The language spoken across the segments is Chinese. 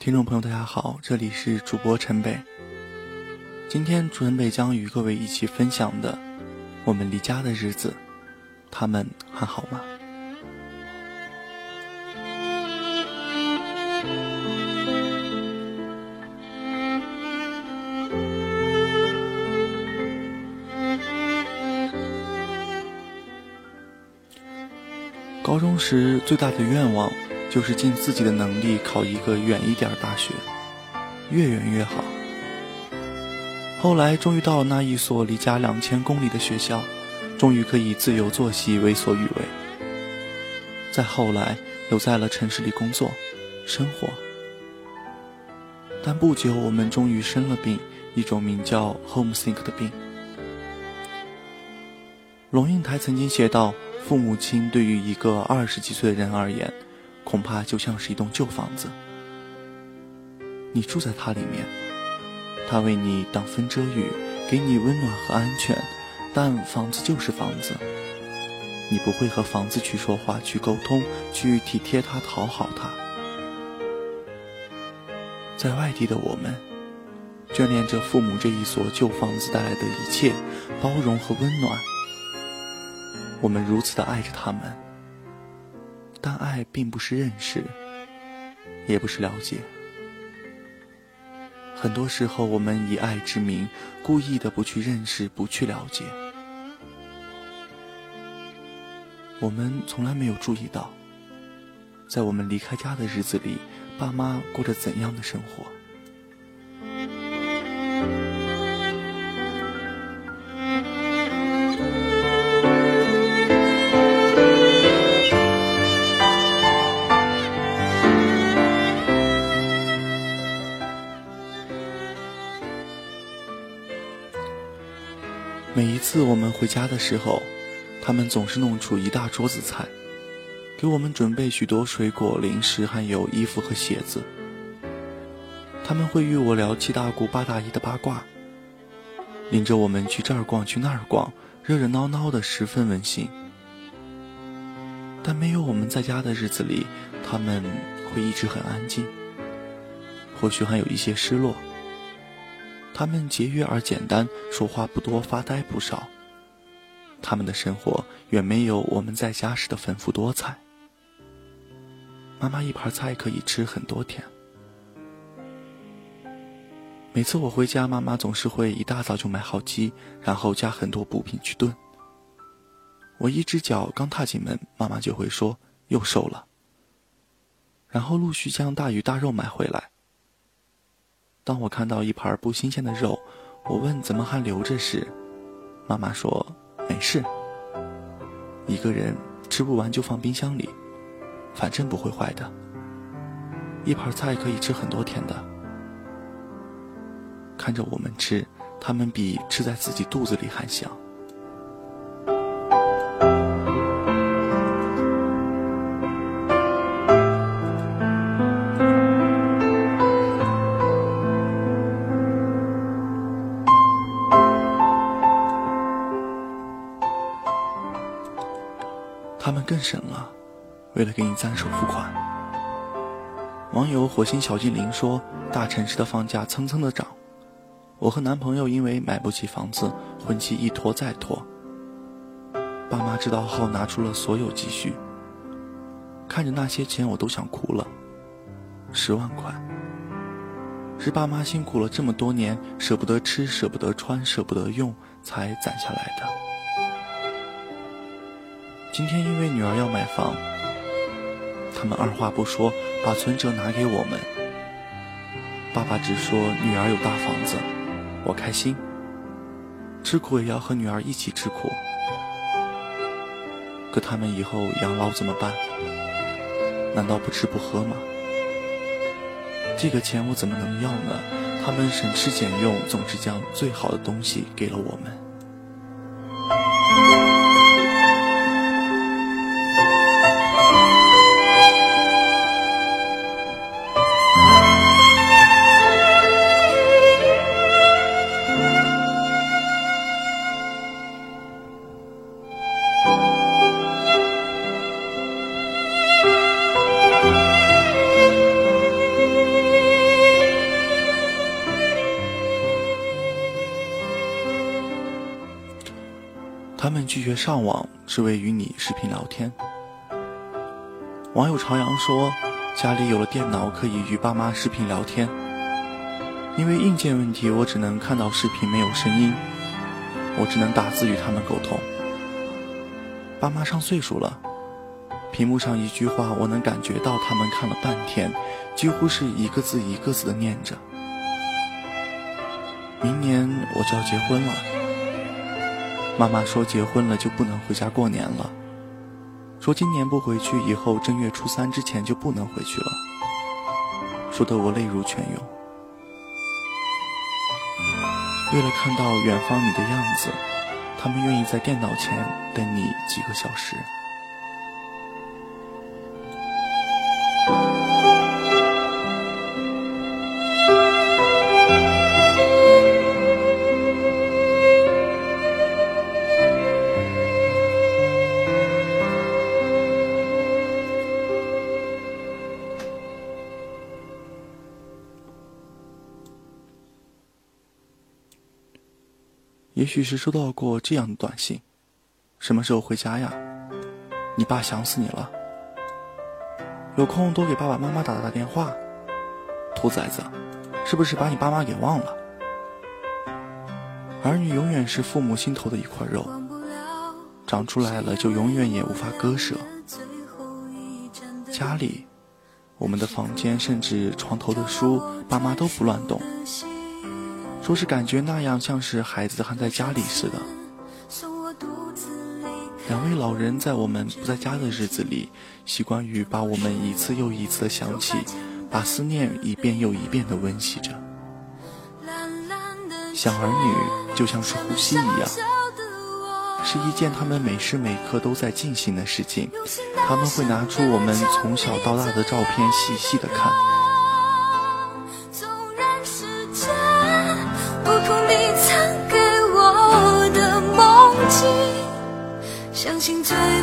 听众朋友，大家好，这里是主播陈北。今天陈北将与各位一起分享的，我们离家的日子，他们还好吗？高中时最大的愿望就是尽自己的能力考一个远一点大学，越远越好。后来终于到了那一所离家两千公里的学校，终于可以自由作息，为所欲为。再后来留在了城市里工作、生活。但不久，我们终于生了病，一种名叫 homesick 的病。龙应台曾经写道。父母亲对于一个二十几岁的人而言，恐怕就像是一栋旧房子。你住在它里面，它为你挡风遮雨，给你温暖和安全。但房子就是房子，你不会和房子去说话、去沟通、去体贴它、讨好它。在外地的我们，眷恋着父母这一所旧房子带来的一切包容和温暖。我们如此的爱着他们，但爱并不是认识，也不是了解。很多时候，我们以爱之名，故意的不去认识，不去了解。我们从来没有注意到，在我们离开家的日子里，爸妈过着怎样的生活。次我们回家的时候，他们总是弄出一大桌子菜，给我们准备许多水果、零食，还有衣服和鞋子。他们会与我聊七大姑八大姨的八卦，领着我们去这儿逛去那儿逛，热热闹闹的，十分温馨。但没有我们在家的日子里，他们会一直很安静，或许还有一些失落。他们节约而简单，说话不多，发呆不少。他们的生活远没有我们在家时的丰富多彩。妈妈一盘菜可以吃很多天。每次我回家，妈妈总是会一大早就买好鸡，然后加很多补品去炖。我一只脚刚踏进门，妈妈就会说又瘦了。然后陆续将大鱼大肉买回来。当我看到一盘不新鲜的肉，我问怎么还留着时，妈妈说没事，一个人吃不完就放冰箱里，反正不会坏的。一盘菜可以吃很多天的。看着我们吃，他们比吃在自己肚子里还香。为了给你暂手付款。网友火星小精灵说：“大城市的房价蹭蹭的涨，我和男朋友因为买不起房子，婚期一拖再拖。爸妈知道后拿出了所有积蓄，看着那些钱我都想哭了。十万块，是爸妈辛苦了这么多年，舍不得吃，舍不得穿，舍不得用，才攒下来的。”今天因为女儿要买房，他们二话不说把存折拿给我们。爸爸只说女儿有大房子，我开心。吃苦也要和女儿一起吃苦。可他们以后养老怎么办？难道不吃不喝吗？这个钱我怎么能要呢？他们省吃俭用，总是将最好的东西给了我们。上网，只为与你视频聊天。网友朝阳说，家里有了电脑，可以与爸妈视频聊天。因为硬件问题，我只能看到视频，没有声音，我只能打字与他们沟通。爸妈上岁数了，屏幕上一句话，我能感觉到他们看了半天，几乎是一个字一个字的念着。明年我就要结婚了，妈妈说结婚了就不能回家过年了，说今年不回去，以后正月初三之前就不能回去了，说得我泪如泉涌。为了看到远方你的样子，他们愿意在电脑前等你几个小时。许是收到过这样的短信：“什么时候回家呀？你爸想死你了。有空多给爸爸妈妈打打电话。”兔崽子，是不是把你爸妈给忘了？儿女永远是父母心头的一块肉，长出来了就永远也无法割舍。家里，我们的房间甚至床头的书，爸妈都不乱动。说是感觉那样像是孩子还在家里似的。两位老人在我们不在家的日子里，习惯于把我们一次又一次的想起，把思念一遍又一遍的温习着。想儿女就像是呼吸一样，是一件他们每时每刻都在进行的事情。他们会拿出我们从小到大的照片，细细的看。网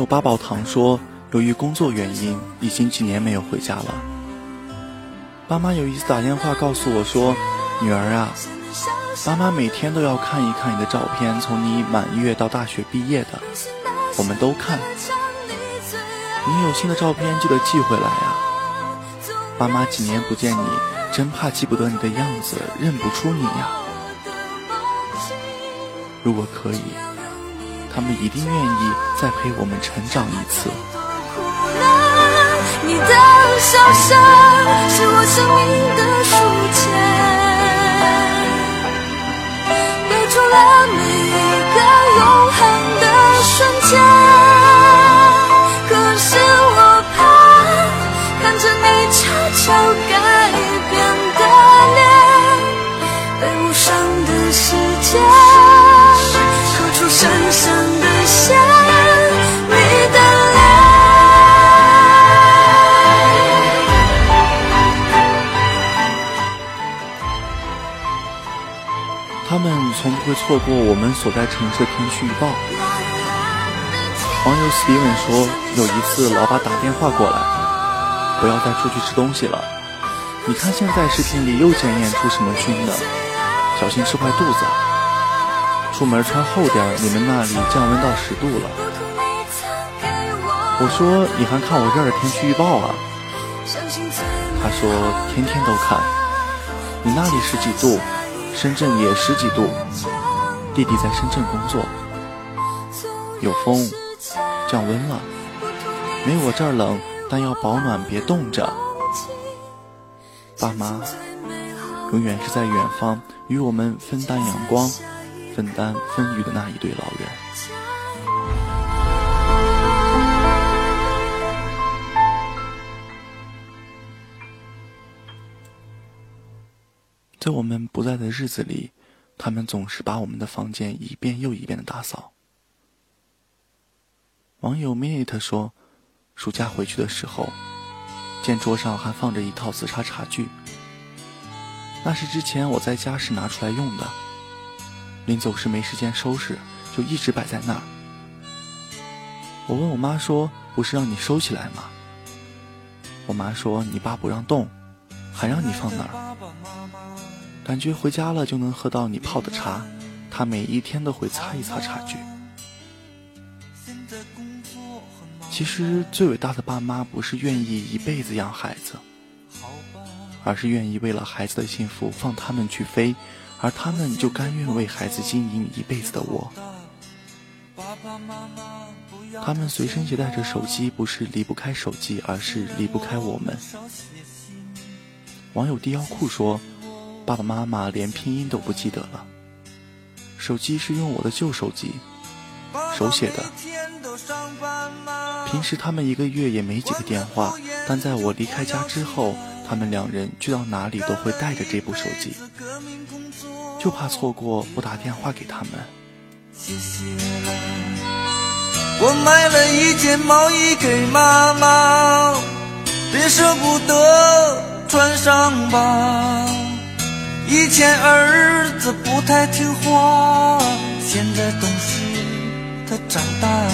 友八宝堂说：“由于工作原因，已经几年没有回家了。爸妈有一次打电话告诉我说：‘女儿啊，爸妈每天都要看一看你的照片，从你满月到大学毕业的，我们都看。你有新的照片，记得寄回来呀。爸妈几年不见你，真怕记不得你的样子，认不出你呀。如果可以。’”他们一定愿意再陪我们成长一次。你的笑声是我生命的书签，留住了每一个永恒的瞬间。可是我怕看着你悄悄改从不会错过我们所在城市的天气预报。网友 Steven 说，有一次老爸打电话过来，不要再出去吃东西了。你看现在视频里又检验出什么菌了，小心吃坏肚子。出门穿厚点，你们那里降温到十度了。我说你还看我这儿的天气预报啊？他说天天都看。你那里十几度？深圳也十几度，弟弟在深圳工作，有风，降温了，没我这儿冷，但要保暖，别冻着。爸妈永远是在远方，与我们分担阳光、分担风雨的那一对老人。在我们不在的日子里，他们总是把我们的房间一遍又一遍的打扫。网友 minute 说，暑假回去的时候，见桌上还放着一套紫砂茶具，那是之前我在家时拿出来用的，临走时没时间收拾，就一直摆在那儿。我问我妈说：“不是让你收起来吗？”我妈说：“你爸不让动，还让你放那儿？感觉回家了就能喝到你泡的茶，他每一天都会擦一擦茶具。”其实最伟大的爸妈不是愿意一辈子养孩子，而是愿意为了孩子的幸福放他们去飞，而他们就甘愿为孩子经营一辈子的窝。他们随身携带着手机，不是离不开手机，而是离不开我们。网友低腰裤说：“爸爸妈妈连拼音都不记得了，手机是用我的旧手机，手写的。平时他们一个月也没几个电话，但在我离开家之后，他们两人去到哪里都会带着这部手机，就怕错过不打电话给他们。”我买了一件毛衣给妈妈，别舍不得穿上吧。以前儿子不太听话，现在懂事，他长大了。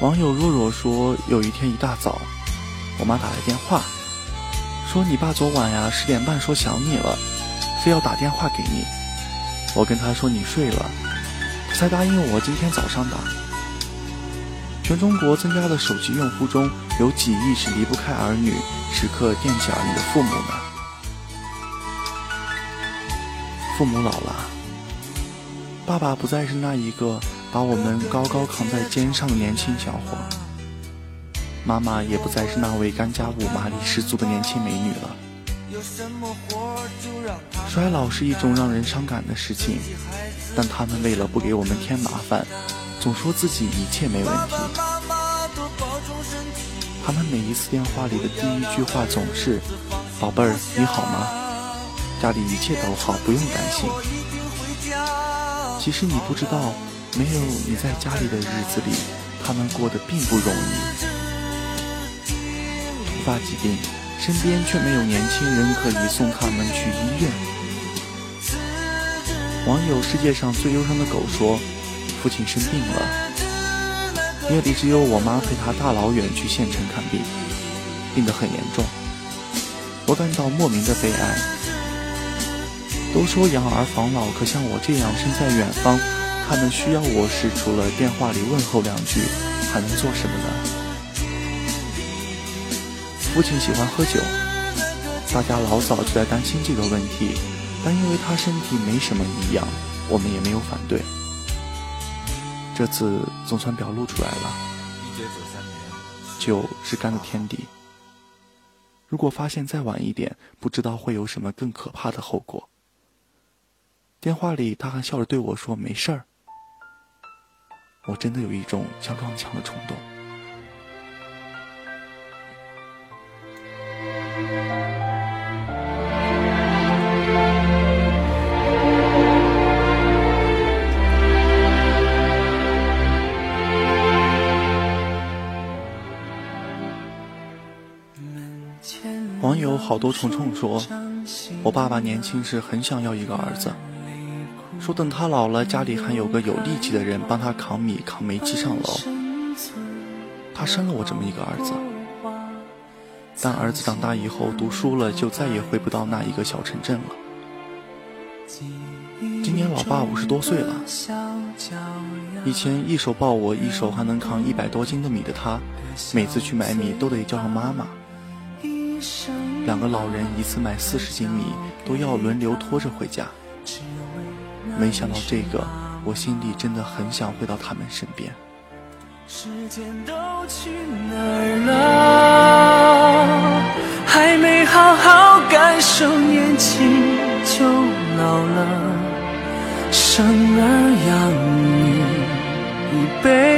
网友若若说，有一天一大早，我妈打来电话，说你爸昨晚呀十点半说想你了。非要打电话给你，我跟他说你睡了，才答应我今天早上打。全中国增加的手机用户中有几亿是离不开儿女，时刻惦记儿女的父母呢？父母老了，爸爸不再是那一个把我们高高扛在肩上的年轻小伙，妈妈也不再是那位干家务马力十足的年轻美女了。衰老是一种让人伤感的事情，但他们为了不给我们添麻烦，总说自己一切没问题。他们每一次电话里的第一句话总是：“宝贝儿，你好吗？家里一切都好，不用担心。”其实你不知道，没有你在家里的日子里，他们过得并不容易。突发疾病。身边却没有年轻人可以送他们去医院。网友世界上最忧伤的狗说：“父亲生病了，夜里只有我妈陪他大老远去县城看病，病得很严重。我感到莫名的悲哀。都说养儿防老，可像我这样身在远方，他们需要我时，除了电话里问候两句，还能做什么呢？”父亲喜欢喝酒，大家老早就在担心这个问题，但因为他身体没什么异样，我们也没有反对。这次总算表露出来了，酒是干的天敌。如果发现再晚一点，不知道会有什么更可怕的后果。电话里他还笑着对我说：“没事儿。”我真的有一种想撞墙的冲动。好多虫虫说，我爸爸年轻时很想要一个儿子，说等他老了，家里还有个有力气的人帮他扛米、扛煤气上楼。他生了我这么一个儿子，但儿子长大以后读书了，就再也回不到那一个小城镇了。今年老爸五十多岁了，以前一手抱我，一手还能扛一百多斤的米的他，每次去买米都得叫上妈妈。两个老人一次买四十斤米，都要轮流拖着回家。没想到这个，我心里真的很想回到他们身边。时间都去哪儿了？还没好好感受年轻就老了。生儿养女一辈子。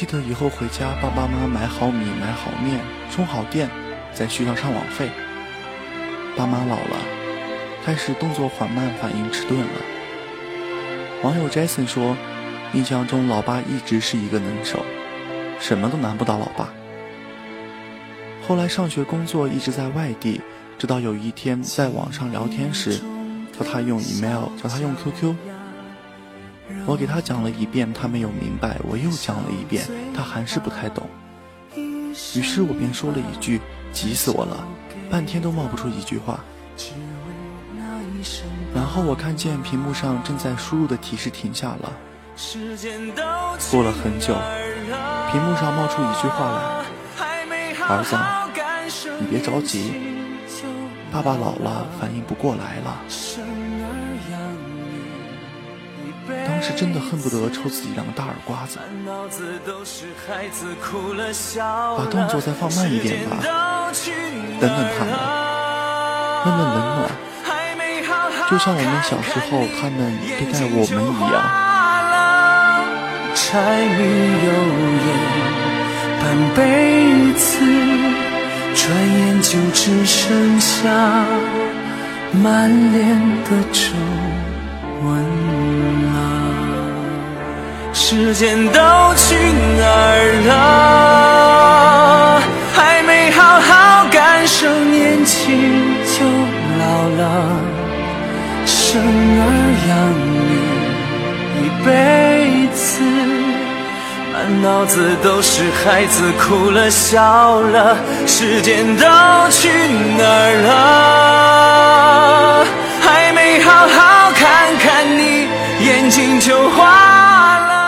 记得以后回家，爸爸妈买好米、买好面、充好电，再续上上网费。爸妈老了，开始动作缓慢，反应迟钝了。网友 Jason 说，印象中老爸一直是一个能手，什么都难不倒老爸。后来上学工作一直在外地，直到有一天在网上聊天时，叫他用 email，叫他用 QQ。我给他讲了一遍，他没有明白；我又讲了一遍，他还是不太懂。于是我便说了一句：“急死我了！”半天都冒不出一句话。然后我看见屏幕上正在输入的提示停下了。过了很久，屏幕上冒出一句话来：“儿子，你别着急，爸爸老了，反应不过来了。”真的恨不得抽自己两个大耳刮子，把动作再放慢一点吧，等等他们，问问冷暖，就像我们小时候他们对待我们一样。柴米油盐半辈子，转眼就只剩下满脸的皱时间都去哪儿了？还没好好感受年轻就老了。生儿养女一辈子，满脑子都是孩子哭了笑了。时间都去哪儿了？还没好好看看你，眼睛就花了。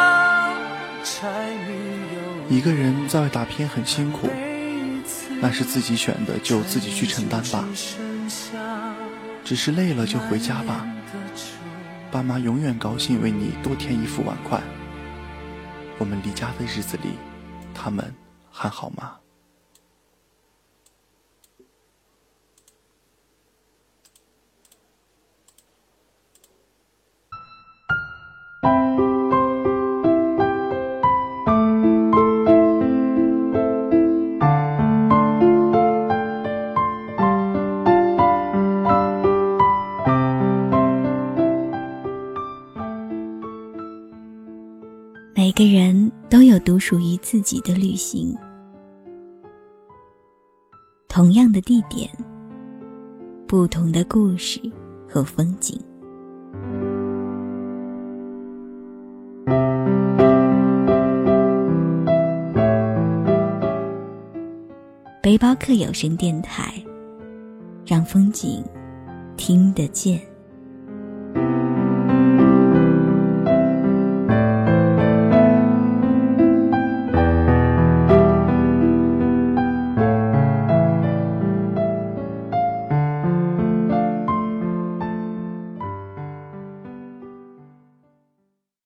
一个人在外打拼很辛苦，那是自己选的，就自己去承担吧。只是累了就回家吧，爸妈永远高兴为你多添一副碗筷。我们离家的日子里，他们还好吗？旅行，同样的地点，不同的故事和风景。背包客有声电台，让风景听得见。